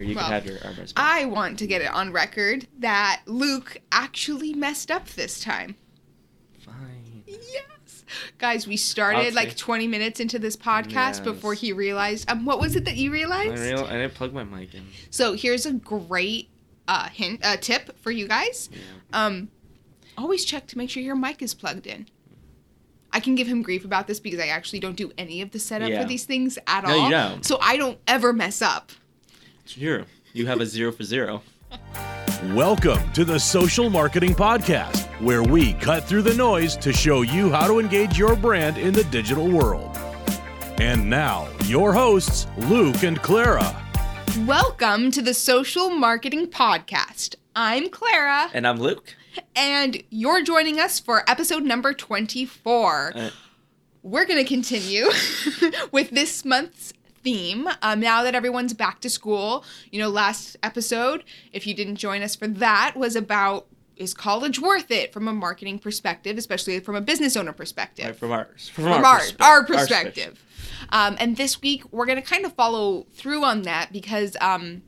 You Well, can have your armrest. back. I want to get it on record that Luke actually messed up this time. Fine. Yes. Guys, we started like 20 minutes into this podcast Yes. before he realized. Um, what was it that you I, realized? real, I didn't plug my mic in. So here's a great uh, hint, uh, tip for you guys. Yeah. Um, always check to make sure your mic is plugged in. I can give him grief about this because I actually don't do any of the setup Yeah. for these things at No, you all. don't. So I don't ever mess up. Zero. You have a zero for zero. Welcome to the Social Marketing Podcast, where we cut through the noise to show you how to engage your brand in the digital world. And now, your hosts, Luke and Clara. Welcome to the Social Marketing Podcast. I'm Clara, And I'm Luke. and you're joining us for episode number 24. Uh, We're going to continue with this month's theme. Um, now that everyone's back to school, you know, last episode, if you didn't join us for that, was about is college worth it from a marketing perspective, especially from a business owner perspective? right, from ours. From, from our, our, perspe- our perspe- perspective. Um, and this week, we're going to kind of follow through on that because um,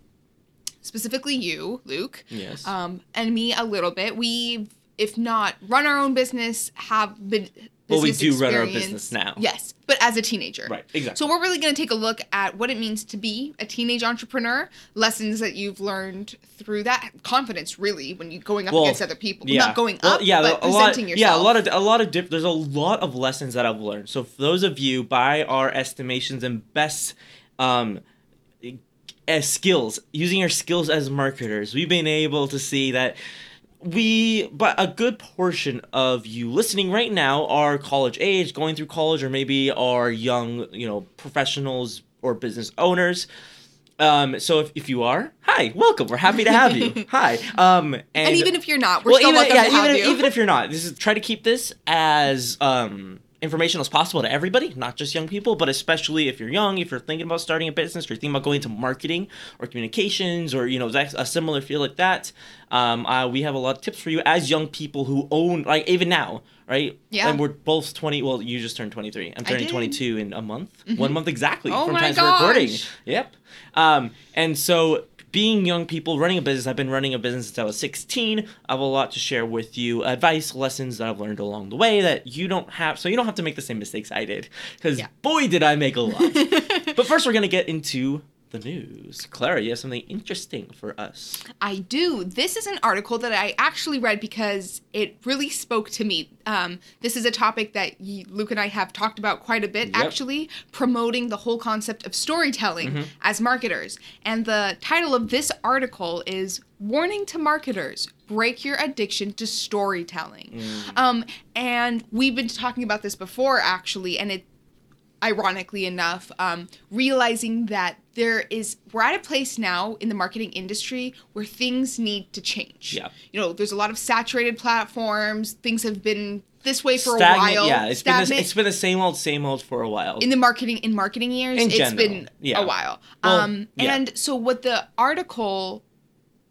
specifically you, Luke, Yes. um, and me a little bit, we've, if not run our own business, have been. Well, we do run our business now. Yes, but as a teenager. Right, exactly. So we're really going to take a look at what it means to be a teenage entrepreneur, lessons that you've learned through that, confidence really when you're going up Well, against other people, yeah. not going Well, up, yeah, but a lot, presenting yourself. Yeah, a lot of a lot of diff- there's a lot of lessons that I've learned. So for those of you by our estimations and best um as skills, using your skills as marketers, we've been able to see that we but a good portion of you listening right now are college age, going through college or maybe are young, you know, professionals or business owners. Um, so if, if you are, hi, welcome. We're happy to have you. hi. Um, and, and even if you're not, we're still even, welcome yeah, to have even, you. even if you're not, this is try to keep this as um, informational as possible to everybody, not just young people, but especially if you're young, if you're thinking about starting a business, or you're thinking about going into marketing or communications, or you know a similar field like that. Um, uh, we have a lot of tips for you as young people who own, like even now, right? Yeah. And we're both 20. Well, you just turned 23. I'm turning 22 in a month. One month exactly Oh from my time to recording. gosh. Yep. Um, and so being young people running a business, I've been running a business since I was 16. I have a lot to share with you, advice, lessons that I've learned along the way that you don't have, so you don't have to make the same mistakes I did. Because Yeah. boy, did I make a lot. but first, we're gonna get into the news. Clara, you have something interesting for us. I do. This is an article that I actually read because it really spoke to me. Um, this is a topic that y- Luke and I have talked about quite a bit, Yep. actually, promoting the whole concept of storytelling Mm-hmm. as marketers. And the title of this article is Warning to Marketers Break Your Addiction to Storytelling. Mm. Um, and we've been talking about this before, actually, and it ironically enough, um, realizing that there is we're at a place now in the marketing industry where things need to change. Yeah. You know, there's a lot of saturated platforms. Things have been this way for Stagnant- a while. Yeah, it's been, the, it's been the same old, same old for a while. in the marketing in marketing years. In It's general, been yeah. a while. Well, um, yeah. and so what the article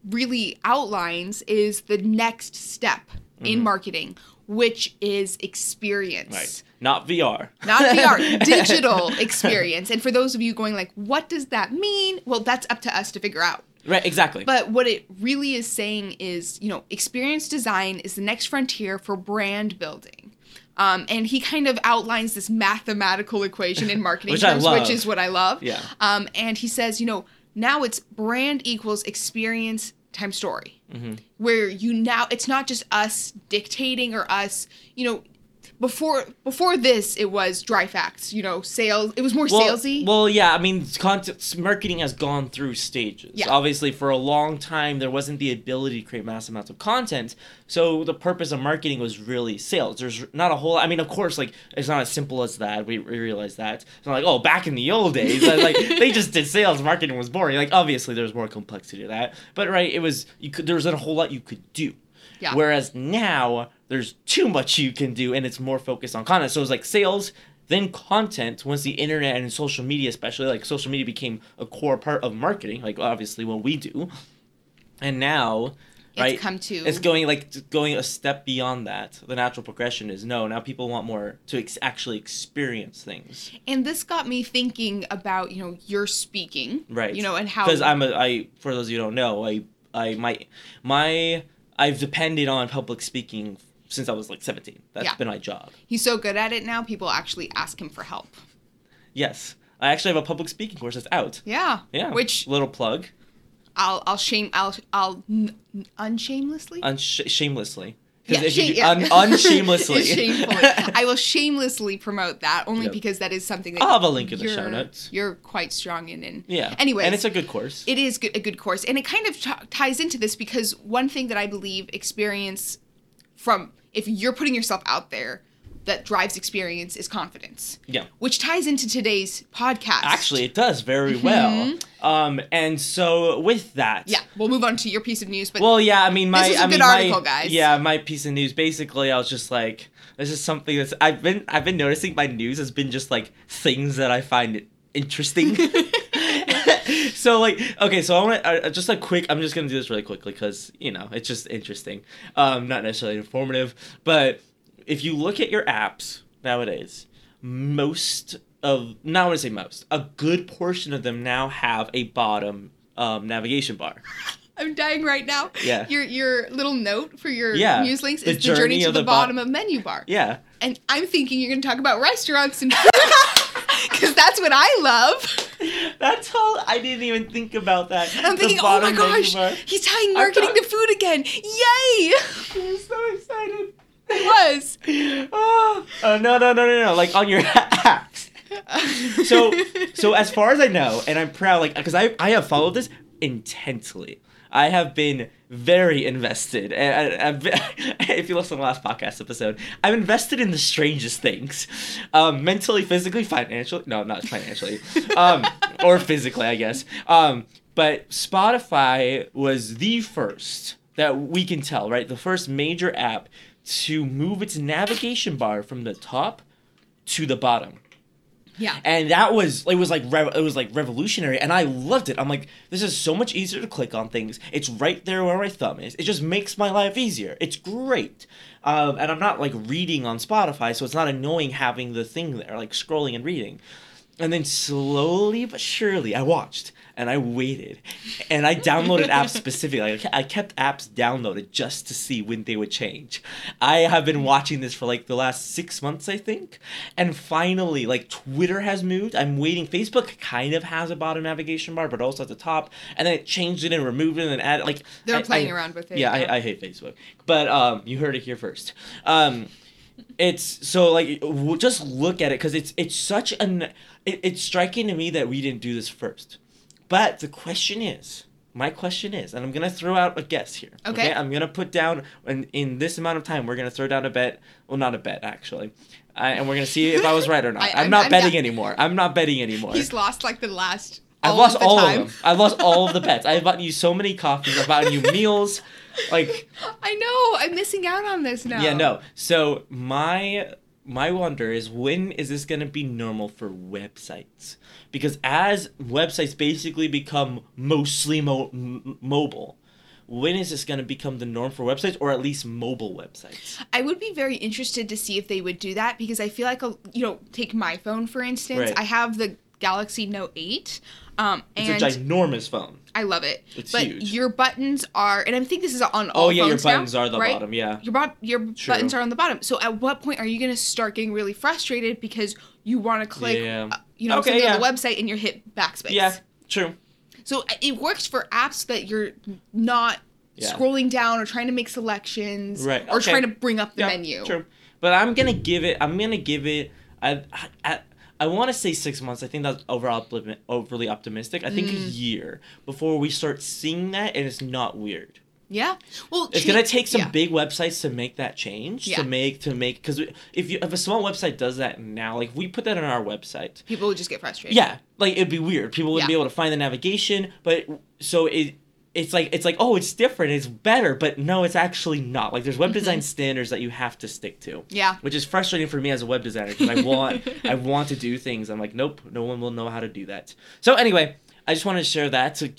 really outlines is the next step in marketing, which is experience Mm-hmm. right. Not VR. not VR, digital experience. And for those of you going like, what does that mean? Well, that's up to us to figure out. Right, exactly. But what it really is saying is, you know, experience design is the next frontier for brand building. Um, and he kind of outlines this mathematical equation in marketing Which I terms, love. which is what I love. Yeah. Um, and he says, you know, now it's brand equals experience times story, Mm-hmm. where you now it's not just us dictating or us, you know. Before before this, it was dry facts. You know, sales. It was more well, salesy. Well, yeah, I mean, content marketing has gone through stages. Yeah. Obviously, for a long time, there wasn't the ability to create mass amounts of content. So the purpose of marketing was really sales. There's not a whole. I mean, of course, like it's not as simple as that. We, we realize that. It's not like oh, back in the old days, like they just did sales. Marketing was boring. Like obviously, there's more complexity to that. But right, it was you could. There was a whole lot you could do. Yeah. Whereas now there's too much you can do, and it's more focused on content. So it's like sales, then content. Once the internet and social media, especially like social media, became a core part of marketing, like obviously what we do, and now right? come to It's going like going a step beyond that. The natural progression is no. Now people want more to ex- actually experience things, and this got me thinking about you know your speaking right? you know and how because I'm a I for those of you who don't know I I my my I've depended on public speaking since I was like 17. That's Yeah. been my job. he's so good at it now people actually ask him for help Yes, I actually have a public speaking course that's out. yeah Yeah, which little plug, i'll i'll shame i'll i'll n- unshamelessly unsh- shamelessly. Yeah, Because if you shame- do, yeah. un- unshamelessly, I will shamelessly promote that only Yep. because that is something that I'll have a link in the show notes. You're quite strong in. And yeah. Anyway, and it's a good course. it is good, a good course, and it kind of t- ties into this because one thing that I believe experience from if you're putting yourself out there that drives experience is confidence, yeah. which ties into today's podcast. Actually, it does very well. Um, and so with that, Mm-hmm. yeah, we'll move on to your piece of news, but Well, yeah, I mean, my This was a I good mean, article, my, guys. Yeah, my piece of news. Basically, I was just like, this is something that's I've been I've been noticing. My news has been just like things that I find interesting. so like, okay, so I want to just a quick. I'm just gonna do this really quickly because you know it's just interesting. Um, not necessarily informative, but if you look at your apps nowadays, most of not want to say most, a good portion of them now have a bottom um, navigation bar. I'm dying right now. Yeah. Your your little note for your Yeah, news links is the journey journey to the, the bo- bottom of menu bar. Yeah. And I'm thinking you're going to talk about restaurants and food because that's what I love. That's all. I didn't even think about that. I'm The thinking, oh my gosh, he's tying marketing thought- to food again. Yay! I'm so excited. I was. Oh, oh, no, no, no, no, no! Like on your apps. So, so as far as I know, and I'm proud, like, because I I have followed this intensely. I have been very invested, and I, if you listen to the last podcast episode, I'm invested in the strangest things, um, mentally, physically, financially. No, not financially, um, or physically, I guess. Um, but Spotify was the first that we can tell, right? The first major app to move its navigation bar from the top to the bottom yeah. and that was it was like it was like revolutionary and i loved it. I'm like this is so much easier to click on things. It's right there where my thumb is. It just makes my life easier. It's great. Um, and i'm not like reading on spotify so it's not annoying having the thing there like scrolling and reading. And then slowly but surely i watched and i waited. And i downloaded apps specifically. Like, i kept apps downloaded just to see when they would change. I have been watching this for like the last six months i think. And finally like twitter has moved. I'm waiting. Facebook kind of has a bottom navigation bar but also at the top. And then it changed it and removed it and added like They're I- playing I- around with it. yeah I, I hate facebook. But um you heard it here first. Um it's so like just look at it because it's it's such an it, it's striking to me that we didn't do this first but the question is my question is and i'm gonna throw out a guess here Okay. i'm gonna put down in, in this amount of time we're gonna throw down a bet well not a bet actually I, and we're gonna see if i was right or not I- I, am I'm- not I'm betting anymore i'm not betting anymore He's lost like the last. I've lost of all time. of them. I've lost all of the bets. I've bought you so many coffees. I've bought you meals. Like, I know. I'm missing out on this now. yeah, no. So my my wonder is when is this gonna be normal for websites? Because as websites basically become mostly mo- m- mobile, when is this gonna become the norm for websites, or at least mobile websites? I would be very interested to see if they would do that because I feel like a you know take my phone for instance. Right. I have the Galaxy Note 8, um, It's a ginormous phone. I love it. It's but huge. your buttons are, and I think this is on all Oh yeah, your phones now, buttons are the right? bottom. Yeah. Your bot, your True. buttons are on the bottom. So at what point are you gonna start getting really frustrated because you want to click, Yeah. You know, Okay, something yeah. on the website and you hit backspace? Yeah. True. So uh, it works for apps that you're not Yeah. scrolling down or trying to make selections, Right, Or okay. trying to bring up the Yeah, menu. True. But I'm gonna give it. I'm gonna give it. I I, I want to say six months. I think that's over overly optimistic. I think a Mm. year before we start seeing that, and it's not weird. Yeah. Well, It's cha- gonna take some yeah. big websites to make that change. Yeah. To make to make because if you if a small website does that now, like if we put that on our website, People would just get frustrated. yeah, like it'd be weird. People wouldn't Yeah. be able to find the navigation, but so it it's like it's like oh it's different, it's better, but no, it's actually not. Like there's web design standards that you have to stick to. Mm-hmm. Yeah. Which is frustrating for me as a web designer because I want I want to do things. I'm like nope, no one will know how to do that. So anyway, I just wanted to share that. So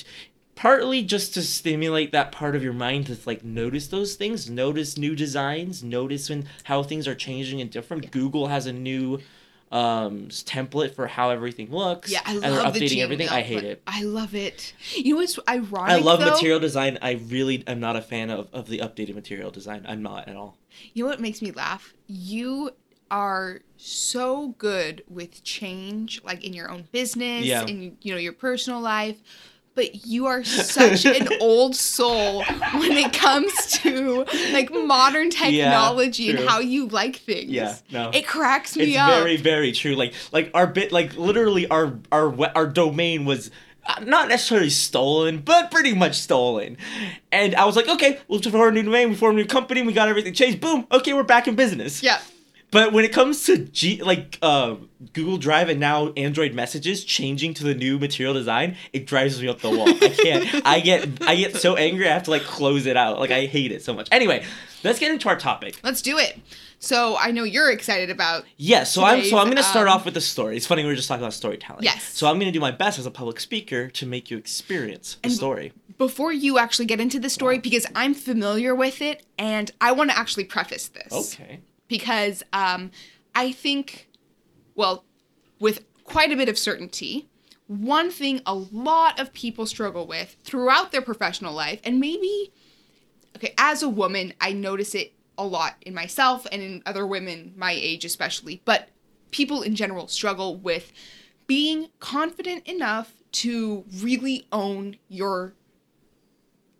partly just to stimulate that part of your mind to like notice those things, notice new designs, notice when how things are changing and different. Google has a new um template for how everything looks. Yeah, I and they're love the updating Gmail everything. I hate it. I love it. You know what's ironic? I love though? material design. I really am not a fan of, of the updated material design. I'm not at all. You know what makes me laugh? You are so good with change, like in your own business, Yeah. in you know your personal life. But you are such an old soul when it comes to like modern technology and how you like things. Yeah, no. It cracks me It's up. It's very very true. Like like our bit like literally our our our domain was uh, not necessarily stolen, but pretty much stolen. And I was like, okay, we'll form a new domain, we form a new company, we got everything changed. Boom, okay, we're back in business. yeah. But when it comes to G like uh, Google Drive and now Android messages changing to the new material design, it drives me up the wall. I can't. I get I get so angry I have to like close it out. Like I hate it so much. Anyway, let's get into our topic. Let's do it. So I know you're excited about Yeah, so I'm so I'm gonna start um, off with the story. It's funny we were just talking about storytelling. Yes. So I'm gonna do my best as a public speaker to make you experience the And- story. before you actually get into the story because I'm familiar with it and I want to actually preface this. Okay. Because um, I think, well, with quite a bit of certainty, one thing a lot of people struggle with throughout their professional life, and maybe, okay, as a woman, I notice it a lot in myself and in other women my age, especially, but people in general struggle with being confident enough to really own your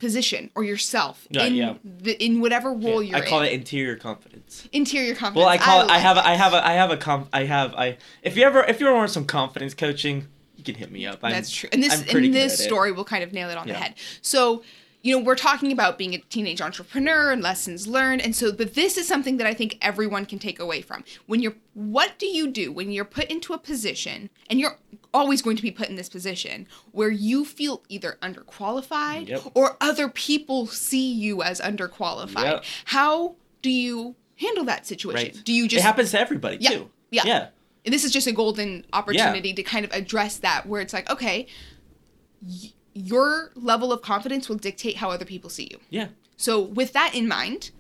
position or yourself Yeah, in yeah. the in whatever role you're I call in. it interior confidence. interior confidence. Well, I call it. I have. it. I have. A, I have a. Com- I have. I. If you ever. If you ever want some confidence coaching, you can hit me up. I'm, That's true. And this in this story will kind of nail it on Yeah. the head. So, you know, we're talking about being a teenage entrepreneur and lessons learned. And so, but this is something that I think everyone can take away from. When you're what do you do when you're put into a position and you're always going to be put in this position where you feel either underqualified Yep. or other people see you as underqualified. Yep. How do you handle that situation? Right. Do you just It happens to everybody Yeah, too. yeah. Yeah. and this is just a golden opportunity to kind of address that where it's like okay y- your level of confidence will dictate how other people see you Yeah. so with that in mind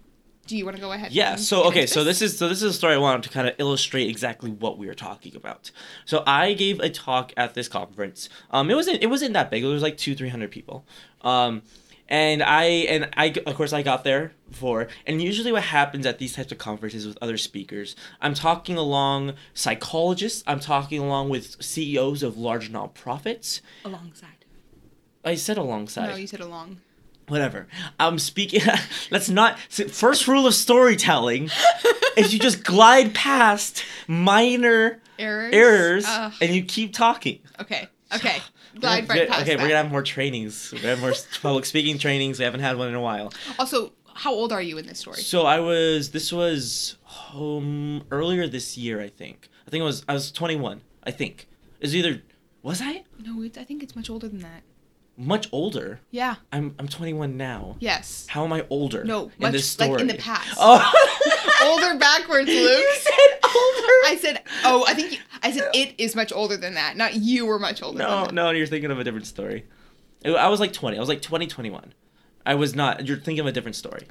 do you want to go ahead Yeah. and So okay. into So this is so this is a story I wanted to kind of illustrate exactly what we were talking about. So I gave a talk at this conference. Um, it wasn't it wasn't that big. It was like two three hundred people. Um, and I and I of course I got there before. And usually what happens at these types of conferences with other speakers, I'm talking along psychologists. I'm talking along with CEOs of large nonprofits. alongside I said alongside no you said along whatever. I'm speaking. let's not. First rule of storytelling is you just glide past minor errors errors and you keep talking. okay okay glide right past okay, that. we're gonna have more trainings. We're have more public speaking trainings. We haven't had one in a while. also how old are you in this story So I was. This was um earlier this year. I think. I think it was. I was 21. I think. Is either. Was I no it's, i think it's much older than that much older? yeah I'm I'm 21 now. yes How am I older? no in much this story? like in the past Oh. older backwards luke You said older. I said, oh, I think you, I said it is much older than that. Not you were much older. No, than that. no, you're thinking of a different story. I was like 20. I was like 20, 21. I was not. You're thinking of a different story.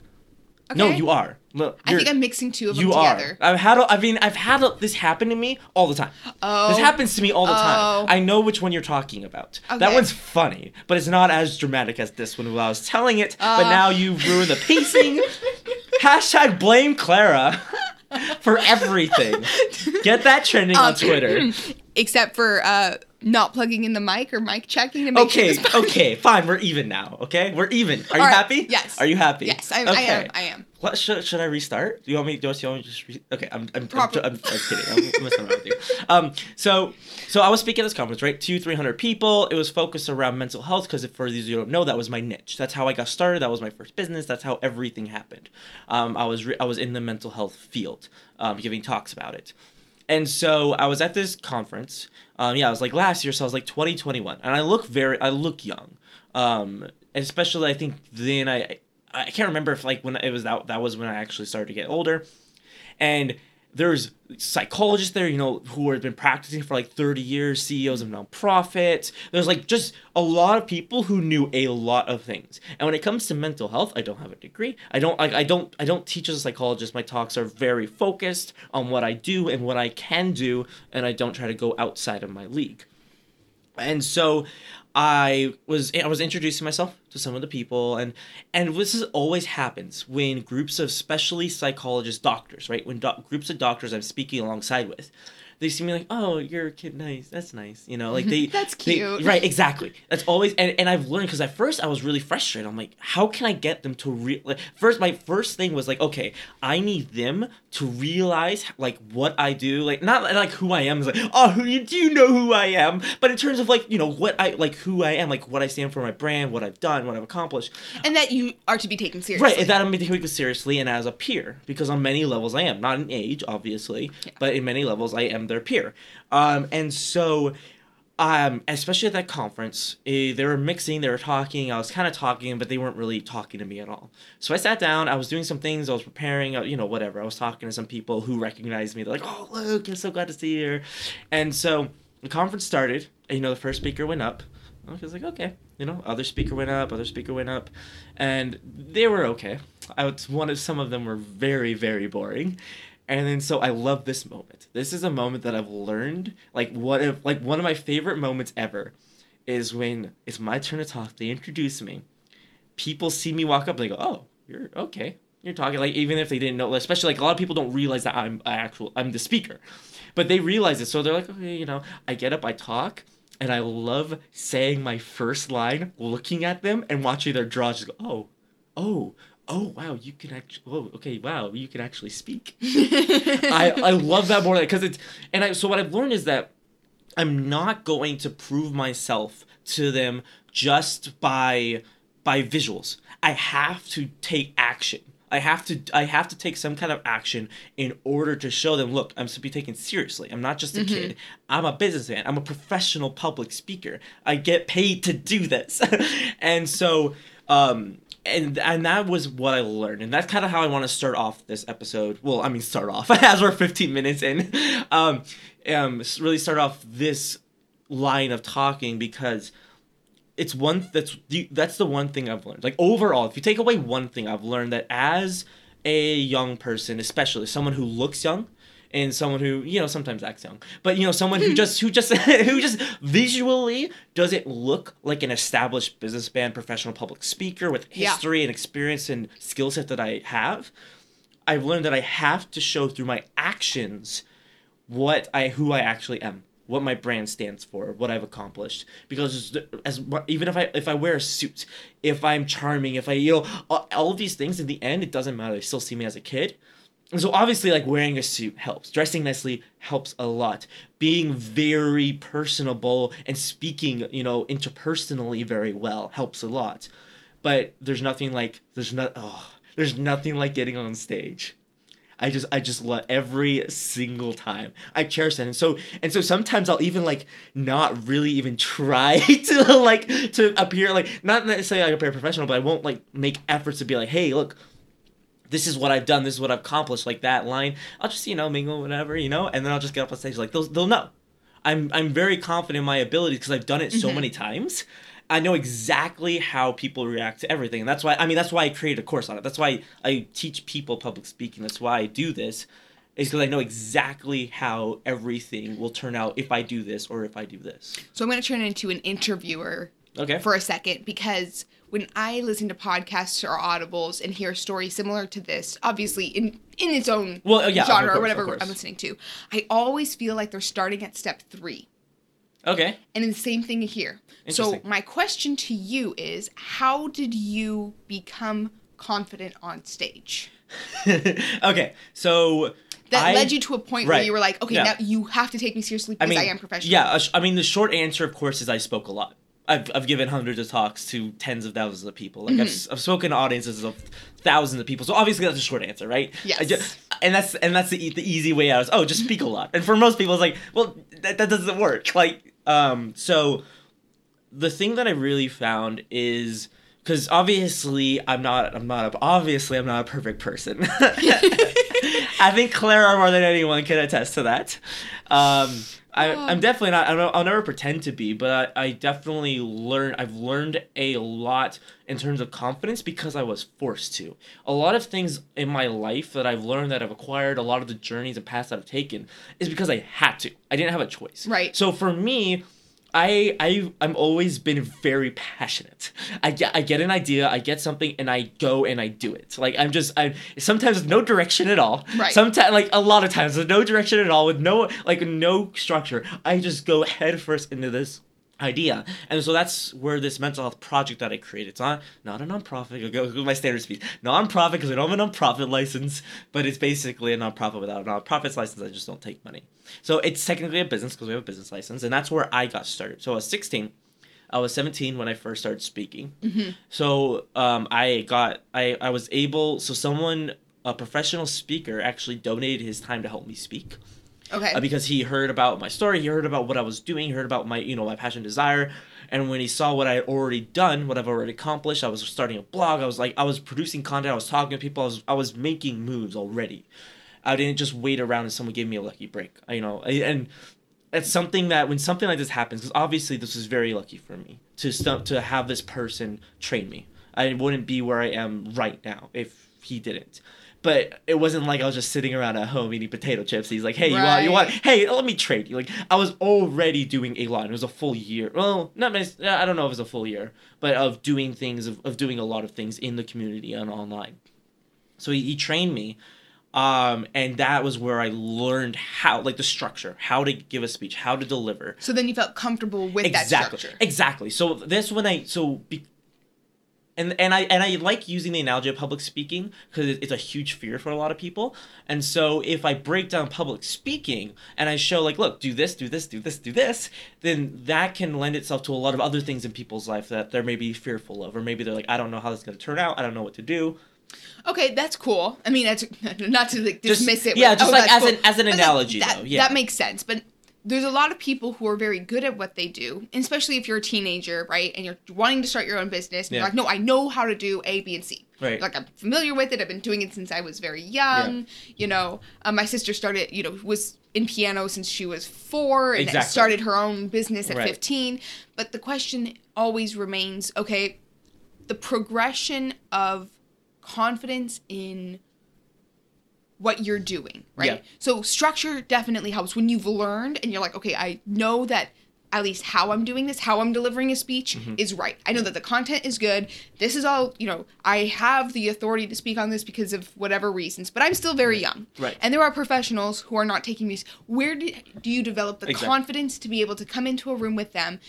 No, you are. Look, I think I'm mixing two of them You together. are. I've had. A, I mean, I've had a, this happen to me all the time. Oh. This happens to me all the Oh. time. I know which one you're talking about. Okay. That one's funny, but it's not as dramatic as this one. While I was telling it, but Uh. now you've ruined the pacing. Hashtag blame Clara for everything. Get that trending on Twitter. Except for uh, not plugging in the mic or mic checking to make Okay, sure. this- okay, fine. We're even now. Okay, we're even. Are you All right, happy? yes. Are you happy? Yes, I, I okay. am. I am. What, should, should I restart? Do you want me? Do you want me to just? Re- okay, I'm. I'm, I'm, Proper- I'm, I'm kidding. I'm, I'm messing around with you. Um. So, so I was speaking at this conference, right? Two, three hundred people. It was focused around mental health because, for those of you who don't know, that was my niche. That's how I got started. That was my first business. That's how everything happened. Um. I was. Re- I was in the mental health field, um, giving talks about it. And so I was at this conference. Um, yeah, I was like last year, so I was like 20, 21. And I look very, I look young. Um, especially I think then I, I can't remember if like when it was that, that was when I actually started to get older. And there's psychologists there, you know, who have been practicing for like 30 years, CEOs of nonprofits. There's like just a lot of people who knew a lot of things. And when it comes to mental health, I don't have a degree. I don't like I don't I don't teach as a psychologist. My talks are very focused on what I do and what I can do, and I don't try to go outside of my league. And so I was I was introducing myself to some of the people and and this is always happens when groups of especially psychologists doctors right? When do- groups of doctors I'm speaking alongside with they see me like oh you're a kid nice that's nice you know like they That's they- cute. right exactly. That's always and, and I've learned because at first I was really frustrated. I'm like how can I get them to re like first my first thing was like okay I need them to realize like what I do like not like who I am is like oh who you do you know who I am? But in terms of like you know what I like who I am like what I stand for my brand what I've done what I've accomplished. And that you are to be taken seriously. Right, and that I'm taking it seriously and as a peer, because on many levels I am. Not in age, obviously, but in many levels I am their peer. Um, and so, um, especially at that conference, eh, they were mixing, they were talking. I was kind of talking, but they weren't really talking to me at all. So I sat down. I was doing some things. I was preparing. uh, You know, whatever. I was talking to some people who recognized me. They're like, "Oh, Luke, I'm so glad to see you." here." And so the conference started. And, you know, the first speaker went up. I was like, okay. You know, other speaker went up, other speaker went up, and they were okay. I was one of some of them were very, very boring. And then so I love this moment. This is a moment that I've learned like what if like one of my favorite moments ever is when it's my turn to talk, they introduce me. People see me walk up, they go, Oh, you're okay. You're talking like even if they didn't know, especially like a lot of people don't realize that I'm actual I'm the speaker. But they realize it, so they're like, okay, you know, I get up, I talk, and I love saying my first line, looking at them and watching their jaws just go, oh, oh, oh, wow, you can actually, oh, okay, wow, you can actually speak. I, I love that more because it's, and I, so what I've learned is that I'm not going to prove myself to them just by by visuals. I have to take action. I have to I have to take some kind of action in order to show them, look, I'm supposed to be taken seriously. I'm not just a kid. I'm a businessman. I'm a professional public speaker. I get paid to do this. and so um and and that was what I learned, and that's kind of how I want to start off this episode. Well, I mean, start off as we're 15 minutes in, um, um, really start off this line of talking because it's one that's the that's the one thing I've learned. Like overall, if you take away one thing, I've learned that as a young person, especially someone who looks young and someone who you know sometimes acts young, but you know someone who hmm. just who just who just visually doesn't look like an established businessman, professional public speaker with Yeah. history and experience and skill set that I have. I've learned that I have to show through my actions what I who I actually am, what my brand stands for, what I've accomplished. Because as even if I if I wear a suit, if I'm charming, if I you know all, all of these things in the end it doesn't matter. They still see me as a kid. So obviously like wearing a suit helps. Dressing nicely helps a lot. Being very personable and speaking, you know, interpersonally very well helps a lot. But there's nothing like there's not oh, there's nothing like getting on stage. I just I just love every single time. I cherish that. And so and so sometimes I'll even like not really even try to like to appear like not necessarily like appear professional, but I won't like make efforts to be like, hey, look, this is what I've done, this is what I've accomplished, like that line. I'll just, you know, mingle whatever, you know, and then I'll just get up on stage like they'll they'll know. I'm I'm very confident in my abilities because I've done it so mm-hmm. many times. I know exactly how people react to everything. And that's why I mean that's why I created a course on it. That's why I teach people public speaking. That's why I do this. Is because I know exactly how everything will turn out if I do this or if I do this. So I'm going to turn into an interviewer Okay. for a second because when I listen to podcasts or audibles and hear stories similar to this, obviously in in its own Well, yeah, genre course, or whatever. I'm listening to, I always feel like they're starting at step three. okay. And the same thing here. So my question to you is how did you become confident on stage? okay. So That I- led you to a point where you were like, okay, yeah. now you have to take me seriously I because I, mean, am professional. Yeah, I mean, the short answer, of course, is I spoke a lot. I've, I've given hundreds of talks to tens of thousands of people. Like I've, s- I've spoken to audiences of thousands of people. So obviously that's a short answer, right? Yes. I ju- and that's and that's the, the easy way out is oh just speak a lot. And for most people it's like well that, that doesn't work. Like um so the thing that I really found is because obviously I'm not I'm not a, obviously I'm not a perfect person. I think Clara more than anyone can attest to that. Um, I. I'm definitely not. I don't, I'll never pretend to be, but I, I definitely learned. I've learned a lot in terms of confidence because I was forced to. A lot of things in my life that I've learned that I've acquired, a lot of the journeys and paths that I've taken, is because I had to. I didn't have a choice. Right. So for me, I I I'm always been very passionate. I get I get an idea, I get something, and I go and I do it. Like I'm just I sometimes no direction at all. Right. Sometimes like a lot of times with no direction at all, with no like no structure. I just go head first into this idea, and so that's where this mental health project that I created. It's not not a nonprofit. Go my standard speech. Nonprofit because I don't have a nonprofit license, but it's basically a nonprofit without a nonprofit's license. I just don't take money. So it's technically a business because we have a business license, and that's where I got started. So I was 16. I was 17 when I first started speaking. So um, I got I I was able. So someone a professional speaker actually donated his time to help me speak Okay. uh, because he heard about my story, he heard about what I was doing, he heard about my you know my passion, desire, and when he saw what I had already done, what I've already accomplished, I was starting a blog. I was like, I was producing content, I was talking to people, I was I was making moves already. I didn't just wait around and someone gave me a lucky break. I- You know, and it's something that when something like this happens, because obviously this was very lucky for me to stu- to have this person train me. I wouldn't be where I am right now if he didn't. But it wasn't like I was just sitting around at home eating potato chips. He's like, "Hey, you want you want? Hey, let me trade you." Like I was already doing a lot. It was a full year. Well, not I don't know if it was a full year, but of doing things of, of doing a lot of things in the community and online. So he, he trained me, um, and that was where I learned how, like the structure, how to give a speech, how to deliver. so then you felt comfortable with exactly, that structure. exactly. So this when I so. Be, and, and I and I like using the analogy of public speaking because it's a huge fear for a lot of people. And so if I break down public speaking and I show like, look, do this, do this, do this, do this, then that can lend itself to a lot of other things in people's life that they're maybe fearful of, or maybe they're like, I don't know how this is going to turn out. I don't know what to do. Okay, that's cool. I mean, that's not to like, Just- dismiss it. yeah, with, just "Oh, like as an- as an But analogy, That, though, yeah. that makes sense. But there's a lot of people who are very good at what they do, especially if you're a teenager, right? And you're wanting to start your own business. And Yeah. You're like, no, I know how to do A, B, and C. Right. Like I'm familiar with it. I've been doing it since I was very young. Yeah. You know, um, my sister started. You know, was in piano since she was four, and Exactly. started her own business at Right. 15. But the question always remains: Okay, the progression of confidence in what you're doing, right? Yeah. So structure definitely helps when you've learned and you're like, okay, I know that at least how I'm doing this, how I'm delivering a speech Mm-hmm. is right. I know that the content is good. This is all, you know, I have the authority to speak on this because of whatever reasons, but I'm still very young. Right. And there are professionals who are not taking these. Where do, do you develop the Exactly. confidence to be able to come into a room with them?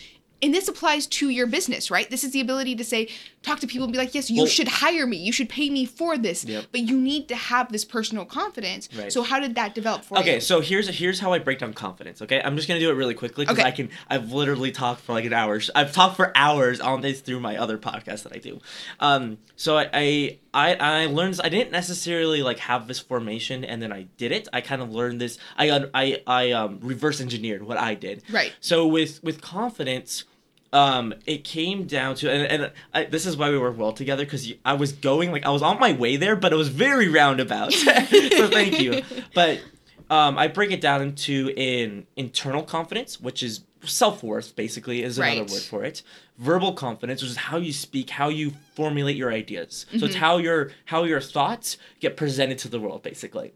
And this applies to your business, right? This is the ability to say, talk to people and be like, yes, you Well- should hire me. You should pay me for this. Yep. But you need to have this personal confidence. Right. So how did that develop for you? Okay, so here's here's how I break down confidence. Okay, I'm just gonna do it really quickly because Okay. I can. I've literally talked for like an hour. I've talked for hours on this through my other podcast that I do. Um, so I I I, I learned. I didn't necessarily like have this formation and then I did it. I kind of learned this. I I I um reverse engineered what I did. Right. So with with confidence, um, it came down to and, and I, this is why we work well together because I was going like I was on my way there, but it was very roundabout. so thank you. But um, I break it down into in internal confidence, which is self worth, basically is another Right. word for it. Verbal confidence, which is how you speak, how you formulate your ideas. So Mm-hmm. it's how your how your thoughts get presented to the world, basically.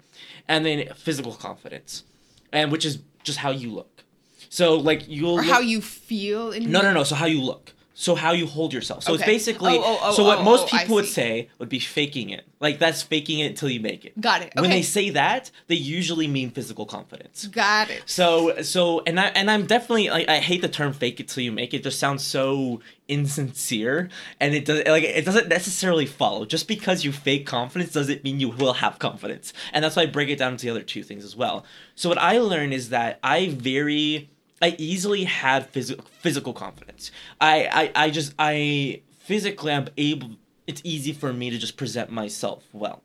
And then physical confidence, and which is just how you look. So like you'll or look- how you feel in no, no, no. So how you look. So how you hold yourself. So it's basically. Oh, oh, oh, so what oh, most oh, people would say would be faking it. Like that's faking it until you make it. Got it. When they say that, they usually mean physical confidence. Got it. So so and I and I'm definitely like I hate the term fake it till you make it. It just sounds so insincere and it does like it doesn't necessarily follow. Just because you fake confidence doesn't mean you will have confidence. And that's why I break it down into the other two things as well. So what I learned is that I very I easily had physical physical confidence. I I, I just I physically I'm able it's easy for me to just present myself well.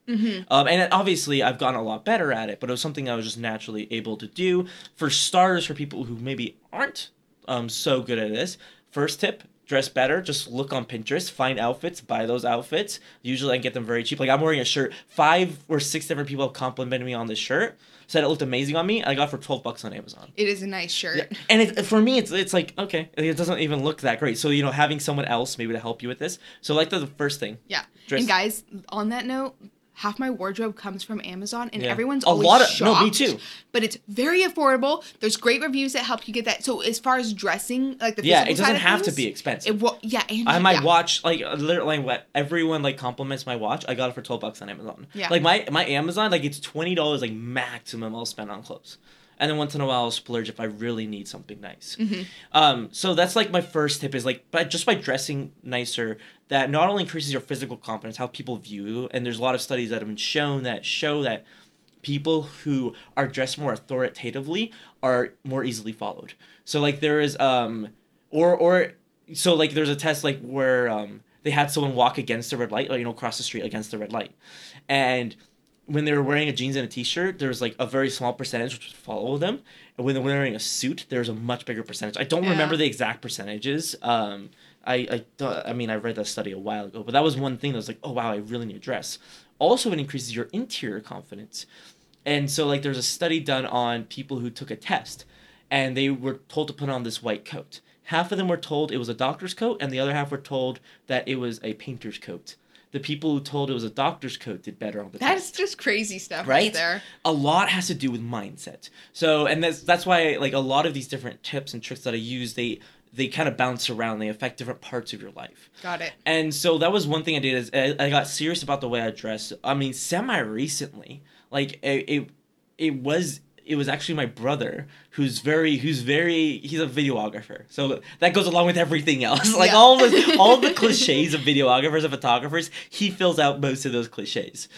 Um, and obviously, I've gotten a lot better at it, but it was something I was just naturally able to do. For starters, for people who maybe aren't um, so good at this, first tip dress better, just look on Pinterest, find outfits, buy those outfits. Usually I get them very cheap. Like I'm wearing a shirt, five or six different people have complimented me on this shirt, said it looked amazing on me. I got it for twelve bucks on Amazon. It is a nice shirt. Yeah. And it, for me, it's it's like okay, it doesn't even look that great. So you know, having someone else maybe to help you with this. So like the, the first thing. Yeah. Dress- And guys, on that note, half my wardrobe comes from Amazon, and Yeah. everyone's A always lot of- shocked. no, me too. But it's very affordable. There's great reviews that help you get that. So as far as dressing, like the Yeah, it doesn't have to be expensive. It wa- yeah, and I my yeah. watch like literally what everyone like compliments my watch. I got it for twelve bucks on Amazon. Yeah. Like my my Amazon like it's twenty dollars like maximum I'll spend on clothes, and then once in a while I'll splurge if I really need something nice. Mm-hmm. Um, so that's like my first tip is like, but just by dressing nicer, that not only increases your physical confidence, how people view you, and there's a lot of studies that have been shown that show that people who are dressed more authoritatively are more easily followed. So like there is um or or so like there's a test like where um they had someone walk against the red light, or you know, cross the street against the red light. And when they were wearing a jeans and a t-shirt, there was like a very small percentage which would follow them. And when they're wearing a suit, there's a much bigger percentage. I don't Yeah. remember the exact percentages. Um I I I mean I read that study a while ago, but that was one thing that was like, oh wow, I really need a dress. Also, it increases your interior confidence. And so, like, there's a study done on people who took a test and they were told to put on this white coat. Half of them were told it was a doctor's coat, and the other half were told that it was a painter's coat. The people who told it was a doctor's coat did better on the That's test. just crazy stuff Right? right there. A lot has to do with mindset. So, and that's that's why like a lot of these different tips and tricks that I use, they they kind of bounce around. They affect different parts of your life. Got it. And so that was one thing I did is I, I got serious about the way I dress. I mean, semi recently, like it, it, it was it was actually my brother who's very who's very he's a videographer. So that goes along with everything else. Like Yeah. all the all the cliches of videographers and photographers, he fills out most of those cliches.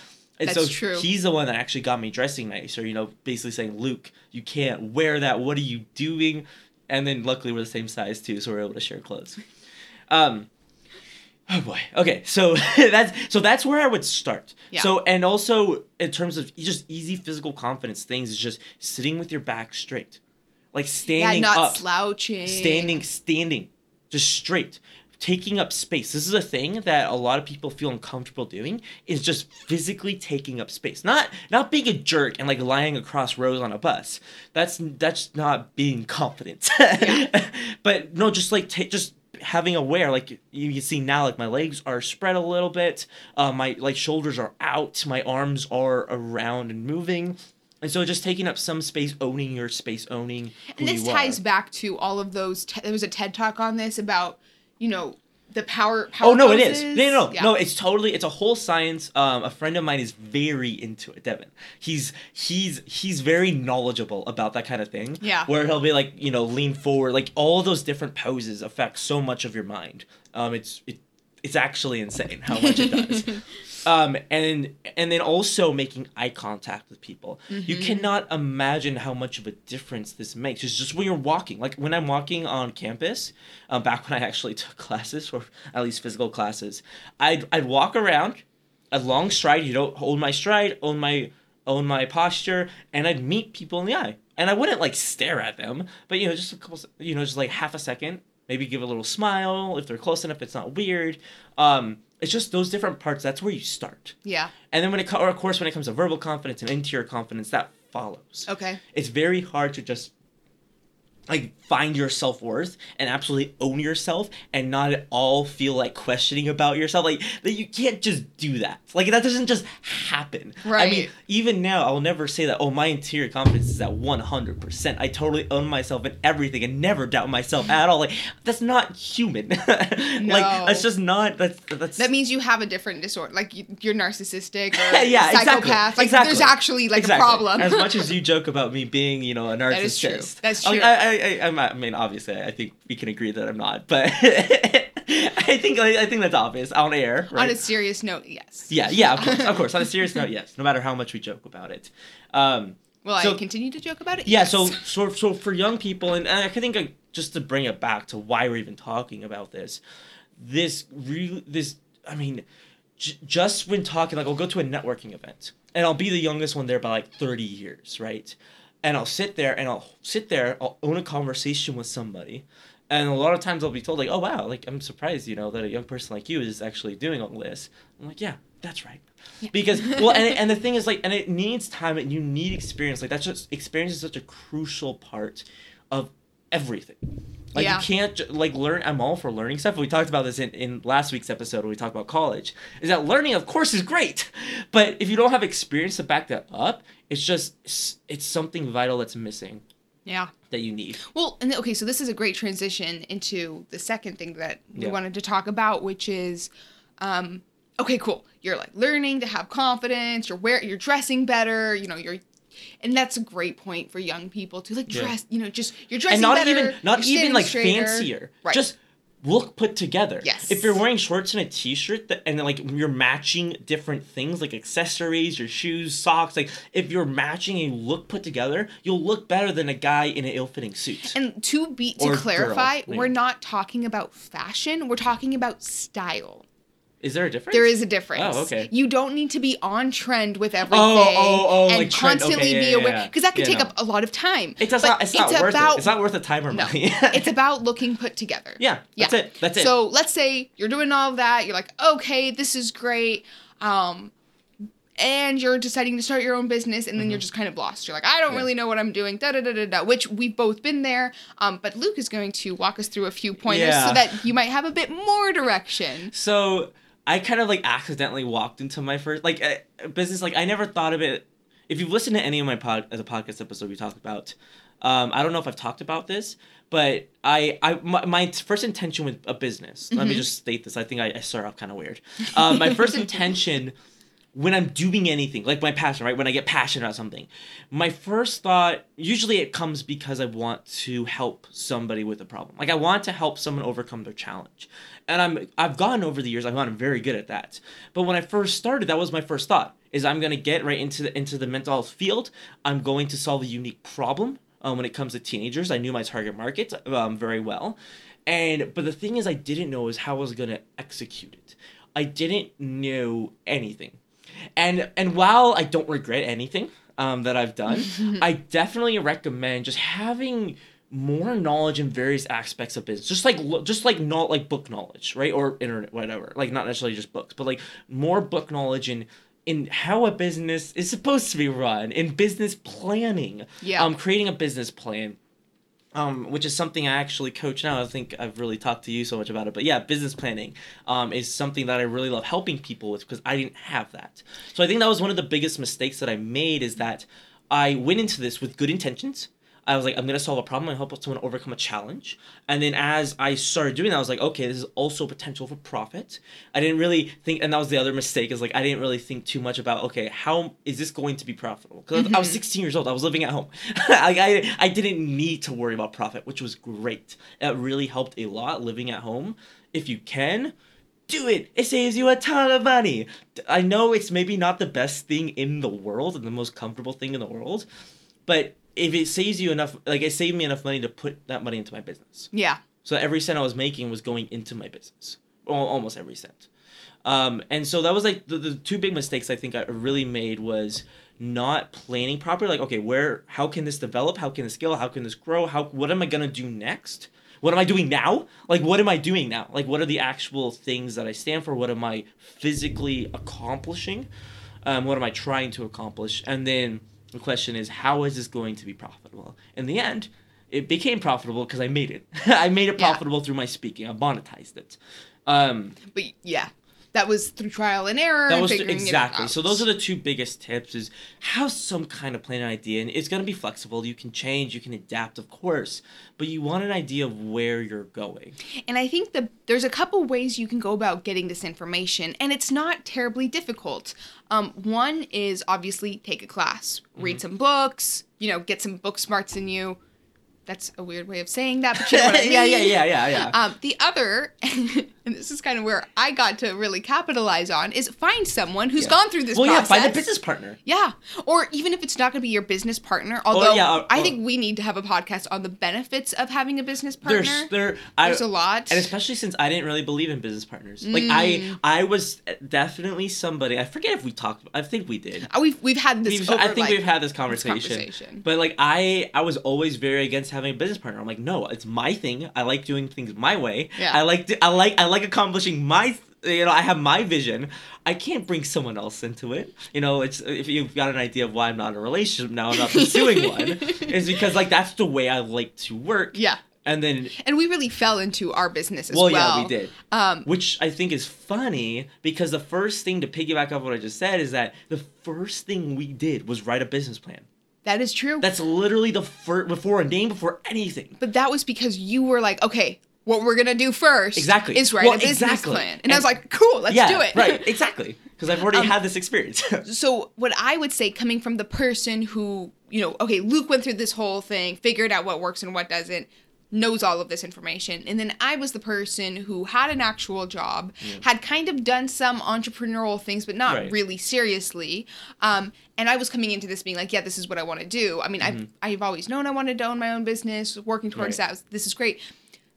And so That's true. he's the one that actually got me dressing nice, or you know, basically saying, "Luke, you can't wear that. What are you doing?" And then luckily we're the same size too, so we're able to share clothes. Um, oh boy. Okay, so that's so that's where I would start. Yeah. So and also in terms of just easy physical confidence things is just sitting with your back straight, like Yeah, standing not up, slouching. standing, standing, just straight. Taking up space. This is a thing that a lot of people feel uncomfortable doing. Is just physically taking up space. Not not being a jerk and like lying across rows on a bus. That's that's not being confident. but no, just like just having aware. Like you, you see now, like my legs are spread a little bit. Uh, my like shoulders are out. My arms are around and moving. And so just taking up some space, owning your space, owning And this ties are. back to all of those. Te- there was a TED talk on this about, you know, the power. power Oh no, it is. No, no, no, Yeah. no. It's totally. It's a whole science. Um, a friend of mine is very into it. Devin. He's he's he's very knowledgeable about that kind of thing. Yeah. Where he'll be like, you know, lean forward. Like all those different poses affect so much of your mind. Um, it's it, it's actually insane how much it does. um, and and then also making eye contact with people. You Mm-hmm. cannot imagine how much of a difference this makes. It's just when you're walking. Like when I'm walking on campus, um, back when I actually took classes or at least physical classes, I'd I'd walk around, a long stride. You know, hold my stride, own my own my posture, and I'd meet people in the eye. And I wouldn't like stare at them, but you know, just a couple, you know, just like half a second, maybe give a little smile if they're close enough. It's not weird. Um, it's just those different parts. That's where you start. Yeah. And then when it, or of course, when it comes to verbal confidence and interior confidence, that follows. Okay. It's very hard to just like find your self worth and absolutely own yourself and not at all feel like questioning about yourself. Like that you can't just do that. Like that doesn't just happen. Right i mean, even now I'll never say that, oh my interior confidence is at one hundred percent. I totally own myself in everything and never doubt myself at all. Like that's not human. No. Like that's just not that's that's That means you have a different disorder, like you, you're narcissistic or yeah, exactly. psychopath. Like exactly. there's actually like Exactly. a problem. as much as you joke about me being, you know, a narcissist. is true. That's Like, true. I, I, I, I mean, obviously, I think we can agree that I'm not, but I think, I think that's obvious on air, right? On a serious note, yes. yeah, yeah, of course, of course. On a serious note, yes. No matter how much we joke about it. Um, Will So- I continue to joke about it? yeah, Yes. so so so for young people, and I think uh, just to bring it back to why we're even talking about this, this real this I mean, j- just when talking like I'll go to a networking event and I'll be the youngest one there by like thirty years, right? And I'll sit there and I'll sit there, I'll own a conversation with somebody, And a lot of times I'll be told like, "Oh wow, like I'm surprised, you know, that a young person like you is actually doing all this." I'm like, "Yeah, that's right." Yeah. Because well, and and the thing is like, and it needs time, and you need experience. Like that's just experience is such a crucial part of everything. Like Yeah. you can't like learn. I'm all for learning stuff. We talked about this in, in last week's episode when we talked about college. Is that learning, of course, is great, but if you don't have experience to back that up, it's just it's, something vital that's missing Yeah. that you need. Well, and okay, so this is a great transition into the second thing that we Yeah. wanted to talk about, which is, um, okay, cool. You're like learning to have confidence. You're wear, you're dressing better. You know, you're, and that's a great point for young people to like Yeah. dress. You know, just you're dressing and not better, even not even like straighter. fancier. Right. Just look put together. Yes. If you're wearing shorts and a t-shirt that, and then like you're matching different things like accessories, your shoes, socks, like if you're matching a look put together, you'll look better than a guy in an ill-fitting suit. And to be to clarify, girl, we're not talking about fashion. We're talking about style. Is there a difference? There is a difference. Oh, okay. You don't need to be on trend with everything oh, oh, and like constantly Okay, be yeah, yeah, aware yeah. because that Yeah, take no. up a lot of time. It does not. It's not worth about, it. It's not worth the time or No, money. it's about looking put together. yeah. That's it. That's it. So let's say you're doing all of that. You're like, okay, this is great. Um, and you're deciding to start your own business, and then Mm-hmm. you're just kind of lost. You're like, I don't Yeah. really know what I'm doing. Da da da da da. Which we've both been there. Um, but Luke is going to walk us through a few pointers Yeah. so that you might have a bit more direction. So I kind of like accidentally walked into my first like uh, business. Like I never thought of it. If you've listened to any of my pod as a podcast episode we talked about, um, I don't know if I've talked about this, but I I my, my first intention with a business. Let me Mhm. just state this. I think I, I start off kind of weird. Um, my first intention. When I'm doing anything, like my passion, right? When I get passionate about something, my first thought usually it comes because I want to help somebody with a problem. Like I want to help someone overcome their challenge. And I'm I've gotten over the years, I've gotten very good at that. But when I first started, that was my first thought is I'm gonna get right into the into the mental health field. I'm going to solve a unique problem um, when it comes to teenagers. I knew my target market um, very well. And but the thing is I didn't know is how I was gonna execute it. I didn't know anything. And and while I don't regret anything um, that I've done, I definitely recommend just having more knowledge in various aspects of business. Just like just like not like book knowledge, right? Or internet, whatever. Like not necessarily just books, but like more book knowledge in in how a business is supposed to be run, in business planning. Yeah. Um, creating a business plan um, which is something I actually coach now. I think I've really talked to you so much about it, but yeah, business planning um, is something that I really love helping people with because I didn't have that. So I think that was one of the biggest mistakes that I made is that I went into this with good intentions. I was like, I'm gonna solve a problem and help someone overcome a challenge. And then as I started doing that, I was like, okay, this is also potential for profit. I didn't really think, and that was the other mistake is like I didn't really think too much about, okay, how is this going to be profitable? Because I was mm-hmm. 16 years old, I was living at home. I, I I didn't need to worry about profit, which was great. It really helped a lot living at home. If you can, do it. It saves you a ton of money. I know it's maybe not the best thing in the world and the most comfortable thing in the world, but if it saves you enough, like it saved me enough money to put that money into my business. Yeah. So every cent I was making was going into my business, Al- almost every cent. Um, and so that was like the, the two big mistakes I think I really made was not planning properly. Like, okay, where, how can this develop? How can this scale? How can this grow? How, what am I gonna do next? What am I doing now? Like, what am I doing now? Like, what are the actual things that I stand for? What am I physically accomplishing? Um, what am I trying to accomplish? And then the question is, how is this going to be profitable? In the end, it became profitable because I made it. I made it Yeah. profitable through my speaking. I monetized it. Um, But yeah, that was through trial and error. that and was exactly. So those are the two biggest tips: is have some kind of plan and idea, and it's gonna be flexible. You can change, you can adapt, of course, but you want an idea of where you're going. And I think the there's a couple ways you can go about getting this information, and it's not terribly difficult. Um, one is obviously take a class, read Mm-hmm. some books, you know, get some book smarts in you. That's a weird way of saying that, but you know what I mean. yeah, yeah, yeah, yeah, yeah. Um, the other, and this is kind of where I got to really capitalize on is find someone who's Yeah. gone through this well, process. yeah, find a business partner. Yeah. Or even if it's not going to be your business partner, although yeah, uh, I think we need to have a podcast on the benefits of having a business partner. There's there There's a lot. and especially since I didn't really believe in business partners. Like I Mm. I was definitely somebody. I forget if we talked. I think we did. Uh, we've we've had this. We've- over, I think like, we've had this conversation. conversation. But like I I was always very against having a business partner. I'm like, no, it's my thing. I like doing things my way. Yeah. I like to, I like I like accomplishing my you know, I have my vision. I can't bring someone else into it. You know, it's if you've got an idea of why I'm not in a relationship now, I'm not pursuing one. Is because like that's the way I like to work. Yeah. And then And we really fell into our business as well, well. yeah, we did. Um, Which I think is funny because the first thing to piggyback off what I just said is that the first thing we did was write a business plan. That is true. That's literally the first before a name, before anything. but that was because you were like, okay, what we're gonna do first Exactly. is write Well, a business exactly. plan. And, I was like, cool, let's yeah, do it. right, exactly. Because I've already Um, had this experience. so what I would say coming from the person who, you know, okay, Luke went through this whole thing, figured out what works and what doesn't, knows all of this information. And then I was the person who had an actual job, had kind of done some entrepreneurial things, but not Right. really seriously. Um, and I was coming into this being like, yeah, this is what I want to do. I mean, I've I've always known I wanted to own my own business, working towards Right. that. This is great.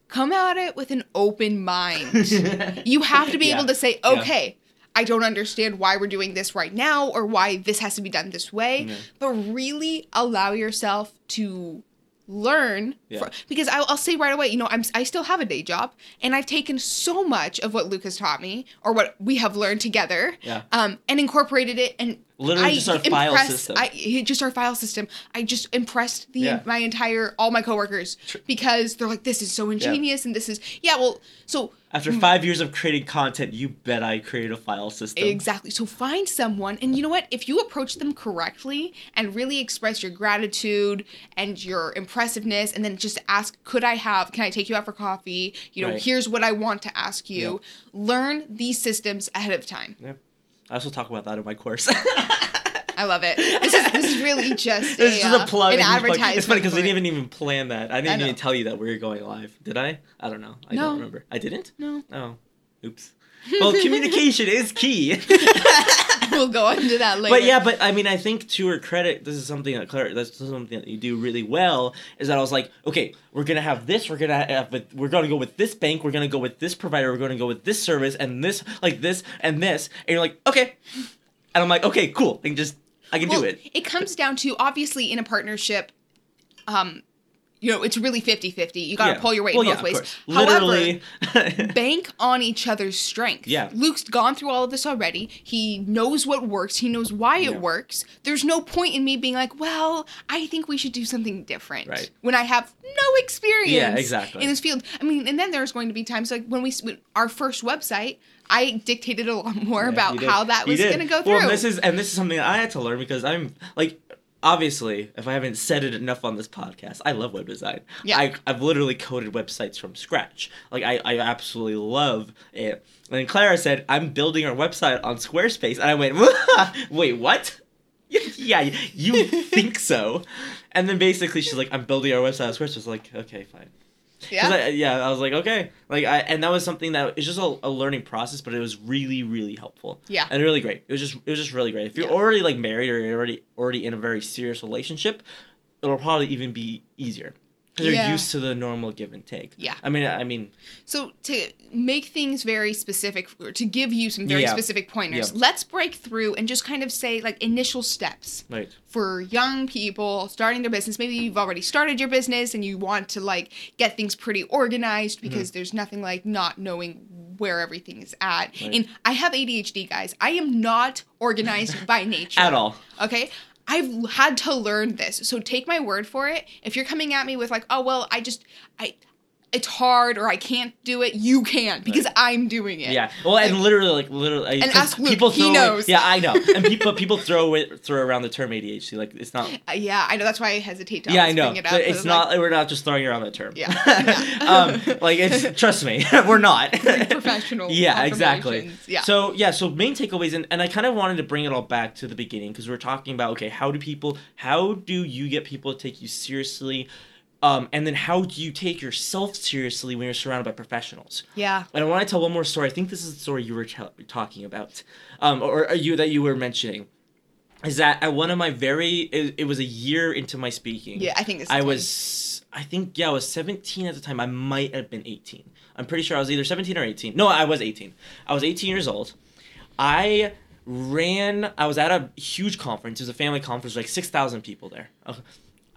Come at it with an open mind. you have to be Yeah. able to say, Yeah. okay, I don't understand why we're doing this right now or why this has to be done this way, Yeah. but really allow yourself to learn Yeah. fr- because I'll, I'll say right away you know I'm, i still have a day job and i've taken so much of what luke has taught me or what we have learned together Yeah. um, and incorporated it and Literally I just our file impressed- system. I, just our file system i just impressed the Yeah. my entire all my coworkers because they're like this is so ingenious and this is yeah well so After five years of creating content, you bet I created a file system. Exactly. So find someone, and you know what? If you approach them correctly and really express your gratitude and your impressiveness, and then just ask, "Could I have? Can I take you out for coffee? You know, Right. here's what I want to ask you." Learn these systems ahead of time. Yeah. I also talk about that in my course. I love it. This is this is really just It's a, just uh, a plug. an you plug- advertisement. It's funny because we didn't even plan that. I didn't know. even tell you that we were going live. Did I? I don't know. I No. don't remember. I didn't? No. Oh. Oops. Well, communication is key. We'll go into that later. But yeah, but I mean, I think to her credit, this is something that Claire, that's something that you do really well. Is that I was like, okay, we're gonna have this, we're gonna have, with, we're gonna go with this bank, we're gonna go with this provider, we're gonna go with this service, and this, like this, and this, and you're like, okay, and I'm like, okay, cool, I can just, I can Well, do it. It comes down to obviously in a partnership, um, you know, it's really 50-50. You got to Yeah. pull your weight well, both yeah, ways. Literally. bank on each other's strength. Yeah. Luke's gone through all of this already. He knows what works. He knows why Yeah. it works. There's no point in me being like, well, I think we should do something different. Right. When I have no experience Yeah, exactly. in this field. I mean, and then there's going to be times like when we, when our first website, I dictated a lot more Yeah, about how that was going to go through. Well, and this is and this is something that I had to learn because I'm like obviously if I haven't said it enough on this podcast, I love web design. Yeah. I I've literally coded websites from scratch. Like I, I absolutely love it. And then Clara said, I'm building our website on Squarespace and I went, wait, what? yeah, you think so. And then basically she's like, I'm building our website on Squarespace. I was like, okay, fine. Yeah. I, yeah, I was like, okay, like I, and that was something that is just a, a learning process, but it was really, really helpful. Yeah. and really great. It was just, it was just really great. If you're Yeah. already like married or you're already, already in a very serious relationship, it'll probably even be easier because you're Yeah. used to the normal give and take. Yeah. I mean, I mean, So to make things very specific, or to give you some very Yeah. specific pointers, Yeah. let's break through and just kind of say like initial steps right, for young people starting their business. Maybe you've already started your business and you want to like get things pretty organized Mm-hmm. because there's nothing like not knowing where everything is at. Right. And I have ADHD, guys. I am not organized by nature at all. Okay. I've had to learn this. So take my word for it. If you're coming at me with like, "Oh, well, I just I it's hard or I can't do it," you can because I'm doing it. Yeah. Well, and literally, like literally, And ask Luke, people he knows. Yeah, I know. And people, people throw it, throw around the term ADHD. Like it's not. Uh, yeah, I know that's why I hesitate to Yeah, I know. bring it up. But 'cause it's like, not. we're not just throwing around the term. Yeah. um, like it's. Trust me, we're not. professional yeah, exactly. Yeah. So yeah, so main takeaways, and, and I kind of wanted to bring it all back to the beginning because we're talking about okay, how do people, how do you get people to take you seriously? Um, and then how do you take yourself seriously when you're surrounded by professionals? Yeah. And I want to tell one more story. I think this is the story you were t- talking about, um, or, or you that you were mentioning. Is that at one of my very? It, it was a year into my speaking. Yeah, I think this is I one. was. I think yeah, I was 17 at the time. I might have been 18. I'm pretty sure I was either 17 or 18. No, I was 18. I was 18 years old. I ran. I was at a huge conference. It was a family conference, like 6,000 people there.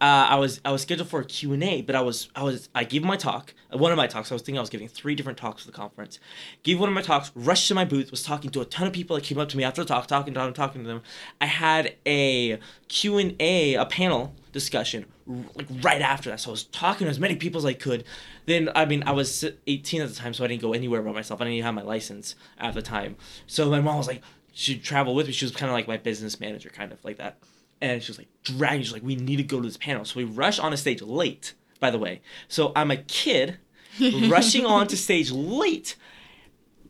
Uh, I was I was scheduled for a Q and A, but I was I was I gave my talk. uh, One of my talks. I was thinking I was giving three different talks for the conference. Gave one of my talks. Rushed to my booth. Was talking to a ton of people that came up to me after the talk, talking to them, talking to them. I had a Q and A, a panel discussion like right after that. So I was talking to as many people as I could. Then I mean I was 18 at the time, so I didn't go anywhere by myself. I didn't even have my license at the time. So my mom was like, she'd travel with me. She was kind of like my business manager, kind of like that. And she was like dragging. She's like, we need to go to this panel. So we rush on a stage late. By the way, so I'm a kid rushing onto stage late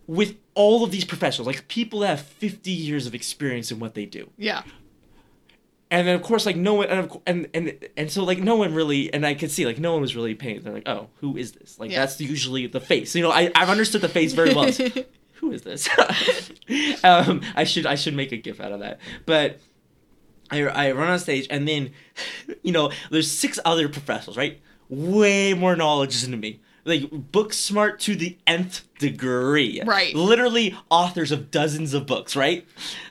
with all of these professionals, like people that have 50 years of experience in what they do Yeah. and then of course like no one and and and and so like no one really and I could see like no one was really paying. They're like, oh, who is this? Like Yeah. that's usually the face. You know, I I've understood the face very well. Who is this? um, I should I should make a gif out of that, but. I, I run on stage and then, you know, there's six other professionals, right? Way more knowledge than me. Like book smart to the nth degree. Right. Literally authors of dozens of books, right?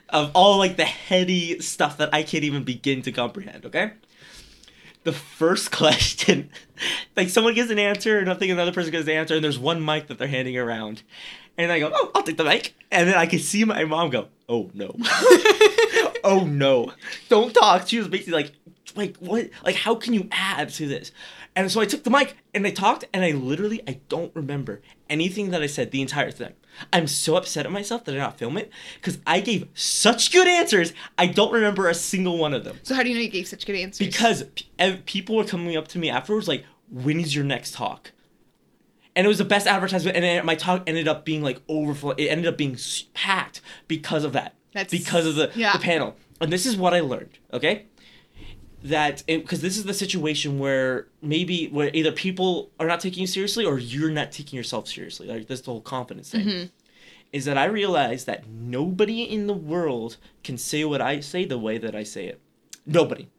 Of all like the heady stuff that I can't even begin to comprehend, okay? The first question, like someone gives an answer and I think another person gives an answer and there's one mic that they're handing around. And I go, oh, I'll take the mic. And then I can see my mom go, oh no. oh no. Don't talk. She was basically like, like what? Like how can you add to this? And so I took the mic and I talked and I literally I don't remember anything that I said the entire thing. I'm so upset at myself that I did not film it because I gave such good answers. I don't remember a single one of them So how do you know you gave such good answers? because p- people were coming up to me afterwards like, "When is your next talk?" And it was the best advertisement, and then my talk ended up being like overflow. It ended up being packed because of that. That's- because of the yeah. the panel. And this is what I learned. Okay. That because this is the situation where maybe where either people are not taking you seriously or you're not taking yourself seriously. Like this the whole confidence thing. Mm-hmm. Is that I realized that nobody in the world can say what I say the way that I say it. Nobody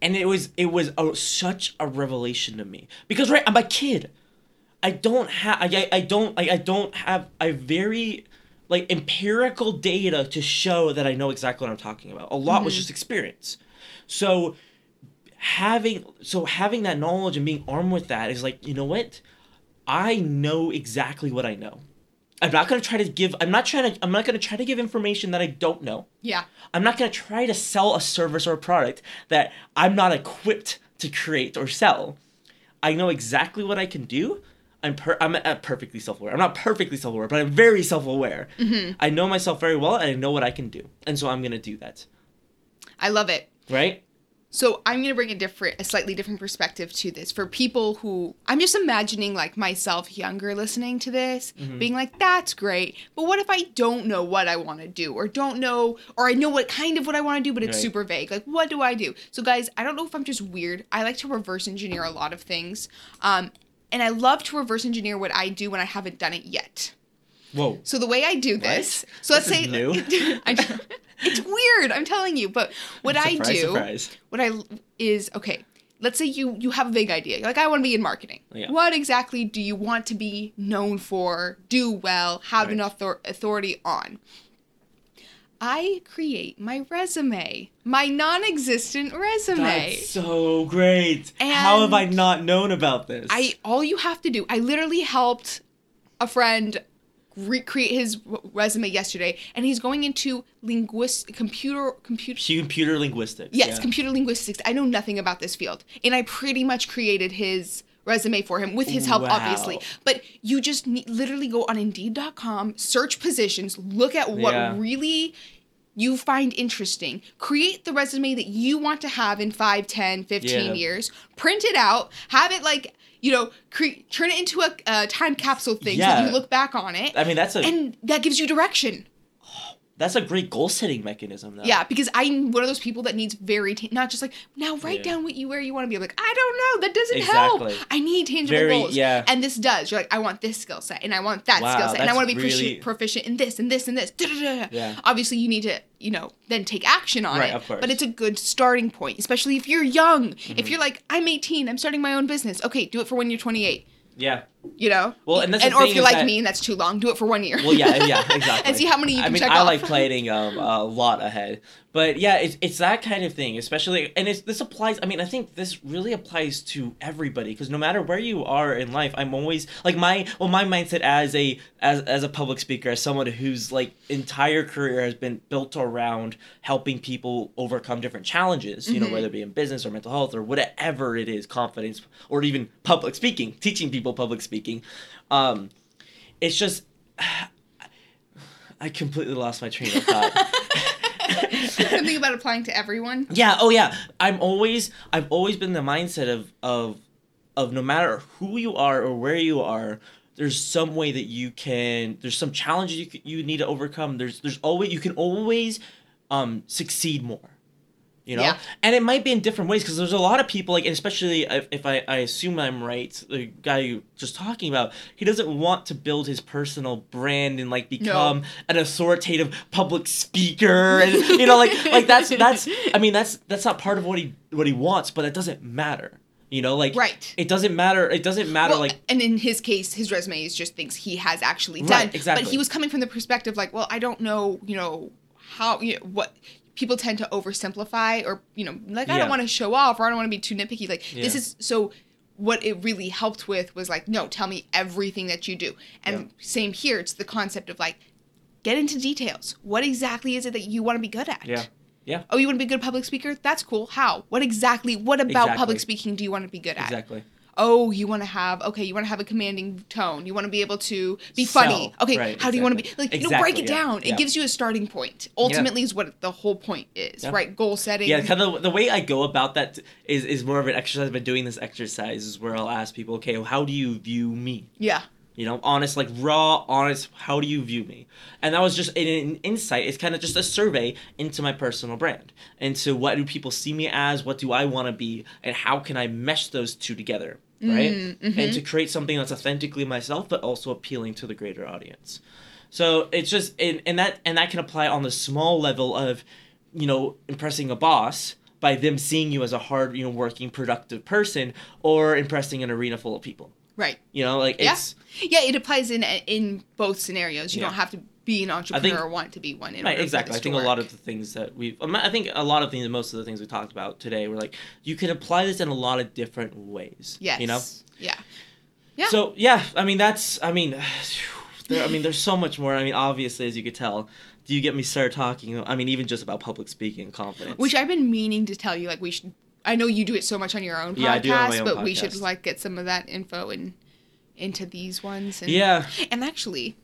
and it was it was a, such a revelation to me because right i'm a kid i don't have I, I I don't I, I don't have a very like empirical data to show that i know exactly what i'm talking about a lot was mm-hmm. just experience so having so having that knowledge and being armed with that is like you know what i know exactly what i know i'm not going to try to give i'm not trying to i'm not to try to give information that i don't know yeah. I'm not going to try to sell a service or a product that I'm not equipped to create or sell. I know exactly what I can do. I'm per- I'm perfectly self-aware. I'm not perfectly self-aware, but I'm very self-aware. I know myself very well and I know what I can do. And so I'm going to do that. I love it. Right? So I'm gonna bring a different, a slightly different perspective to this for people who I'm just imagining like myself younger listening to this, Mm-hmm. being like, "That's great," but what if I don't know what I want to do, or don't know, or I know what kind of what I want to do, but it's Right. super vague? Like, what do I do? So guys, I don't know if I'm just weird. I like to reverse engineer a lot of things, um, and I love to reverse engineer what I do when I haven't done it yet. Whoa. So the way I do this, so let's This say. It's weird. I'm telling you, but what I do, surprise. what I is okay. Let's say you you have a big idea. Like, I want to be in marketing. Yeah. What exactly do you want to be known for? Do well? Have Right. an author- authority on? I create my resume, my non-existent resume. That's so great. How have I not known about this? I all you have to do. I literally helped a friend recreate his resume yesterday, and he's going into linguist computer computer. computer linguistics. Yes, yeah. computer linguistics. I know nothing about this field, and I pretty much created his resume for him with his help, Wow. obviously. But you just need, literally go on Indeed.com, search positions, look at what Yeah. really you find interesting create the resume that you want to have in 5 10 15 Yeah. years print it out have it like you know cre- turn it into a, a time capsule thing so that you look back on it I mean, that's a and that gives you direction that's a great goal setting mechanism though. Yeah, because I'm one of those people that needs very ta- not just like now write Yeah. down what you where you want to be. I'm like I don't know, that doesn't Exactly. help. I need tangible Very- goals. yeah. And this does. You're like I want this skill set and I want that Wow, skill set and I want to be really- proficient, in this and this and this. Da-da-da-da. Yeah. Obviously, you need to you know then take action on Right, it. of course. But it's a good starting point, especially if you're young. Mm-hmm. If you're like I'm 18, I'm starting my own business. Okay, do it for when you're 28. Yeah. You know. Well, and that's and or if you're like that- me and that's too long, do it for one year. Well, yeah, yeah, exactly. and see how many you I can mean, check I off. like planning um, a lot ahead, but yeah, it's, it's that kind of thing, especially, and it's this applies. I mean, I think this really applies to everybody because no matter where you are in life, I'm always like my well, my mindset as a as as a public speaker, as someone whose like entire career has been built around helping people overcome different challenges. You know, whether it be in business or mental health or whatever it is, confidence or even public speaking, teaching people public speaking. Um, it's just I completely lost my train of thought. Something about applying to everyone. yeah, oh yeah. I'm always I've always been the mindset of of of no matter who you are or where you are, there's some way that you can there's some challenges you you need to overcome. There's there's always you can always um succeed more. You know? Yeah. And it might be in different ways because there's a lot of people like and especially if, if I, I assume I'm right, the guy you just talking about, he doesn't want to build his personal brand and like become an authoritative public speaker and you know like like that's that's I mean that's that's not part of what he what he wants, but it doesn't matter. You know, like Right. It doesn't matter. It doesn't matter. Well, like and in his case, his resume is just things he has actually done. Right, exactly. But he was coming from the perspective like, well, I don't know, you know, how you know, what people tend to oversimplify or you know, like I don't want to show off or I don't want to be too nitpicky. Like this is so. What it really helped with was like, no, tell me everything that you do. And Yeah. same here, it's the concept of like, get into details. What exactly is it that you want to be good at? yeah, yeah, Oh, you want to be a good public speaker? That's cool. How? What exactly? What about Exactly. public speaking do you want to be good at? exactly. Oh you want to have okay you want to have a commanding tone you want to be able to be funny okay Right, how do you want to be exactly. like you know break it yeah, down yeah. it gives you a starting point ultimately is what the whole point is Yeah. right goal setting Yeah, kind of the way I go about that is is more of an exercise. I've been doing this exercise is where I'll ask people, okay, how do you view me? yeah You know, honest, like raw, honest. How do you view me? And that was just an, an insight. It's kind of just a survey into my personal brand, into what do people see me as, what do I want to be, and how can I mesh those two together, right? Mm, and mm-hmm. to create something that's authentically myself, but also appealing to the greater audience. So it's just and, and that and that can apply on the small level of, you know, impressing a boss by them seeing you as a hard, you know, working, productive person, or impressing an arena full of people. right You know, like yeah it's yeah it applies in in both scenarios you Yeah. don't have to be an entrepreneur think- or want to be one in right. Exactly. I think a lot of the things that we've, I think a lot of things, most of the things we talked about today were like you can apply this in a lot of different ways. yes You know. yeah Yeah. So yeah, I mean that's, I mean, there, I mean there's so much more. I mean obviously as you could tell, do you get me started talking? I mean even just about public speaking and confidence. which I've been meaning to tell you like we should I know you do it so much on your own podcast Yeah, I do on my own but we should like get some of that info and into these ones and yeah. And actually,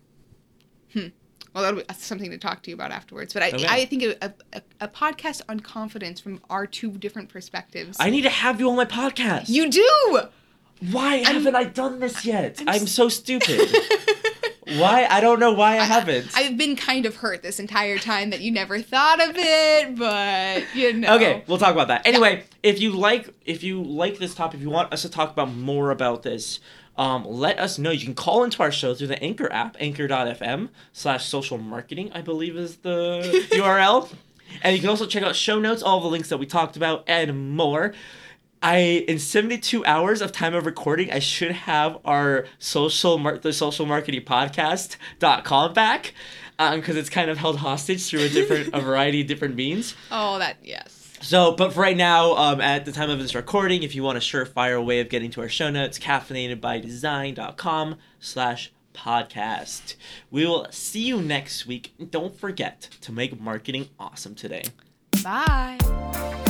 hmm, well, that'll be uh, something to talk to you about afterwards. But I, oh, Okay. I think a, a, a podcast on confidence from our two different perspectives. I need to have you on my podcast. you do. why haven't I done this yet? I'm I'm, so stupid. why? I don't know why I haven't. I've been kind of hurt this entire time that you never thought of it, but you know. Okay, we'll talk about that. Anyway, if you like if you like this topic, if you want us to talk about more about this, um, let us know. You can call into our show through the Anchor app, anchor.fm slash social marketing, I believe is the URL. And you can also check out show notes, all the links that we talked about, and more. I in 72 hours of time of recording, I should have our social mar- the social marketing podcast.com back. because it's kind of held hostage through a different a variety of different means. Oh, that yes. So, but for right now, um, at the time of this recording, if you want a surefire way of getting to our show notes, caffeinatedbydesign.com slash podcast. We will see you next week. Don't forget to make marketing awesome today. Bye.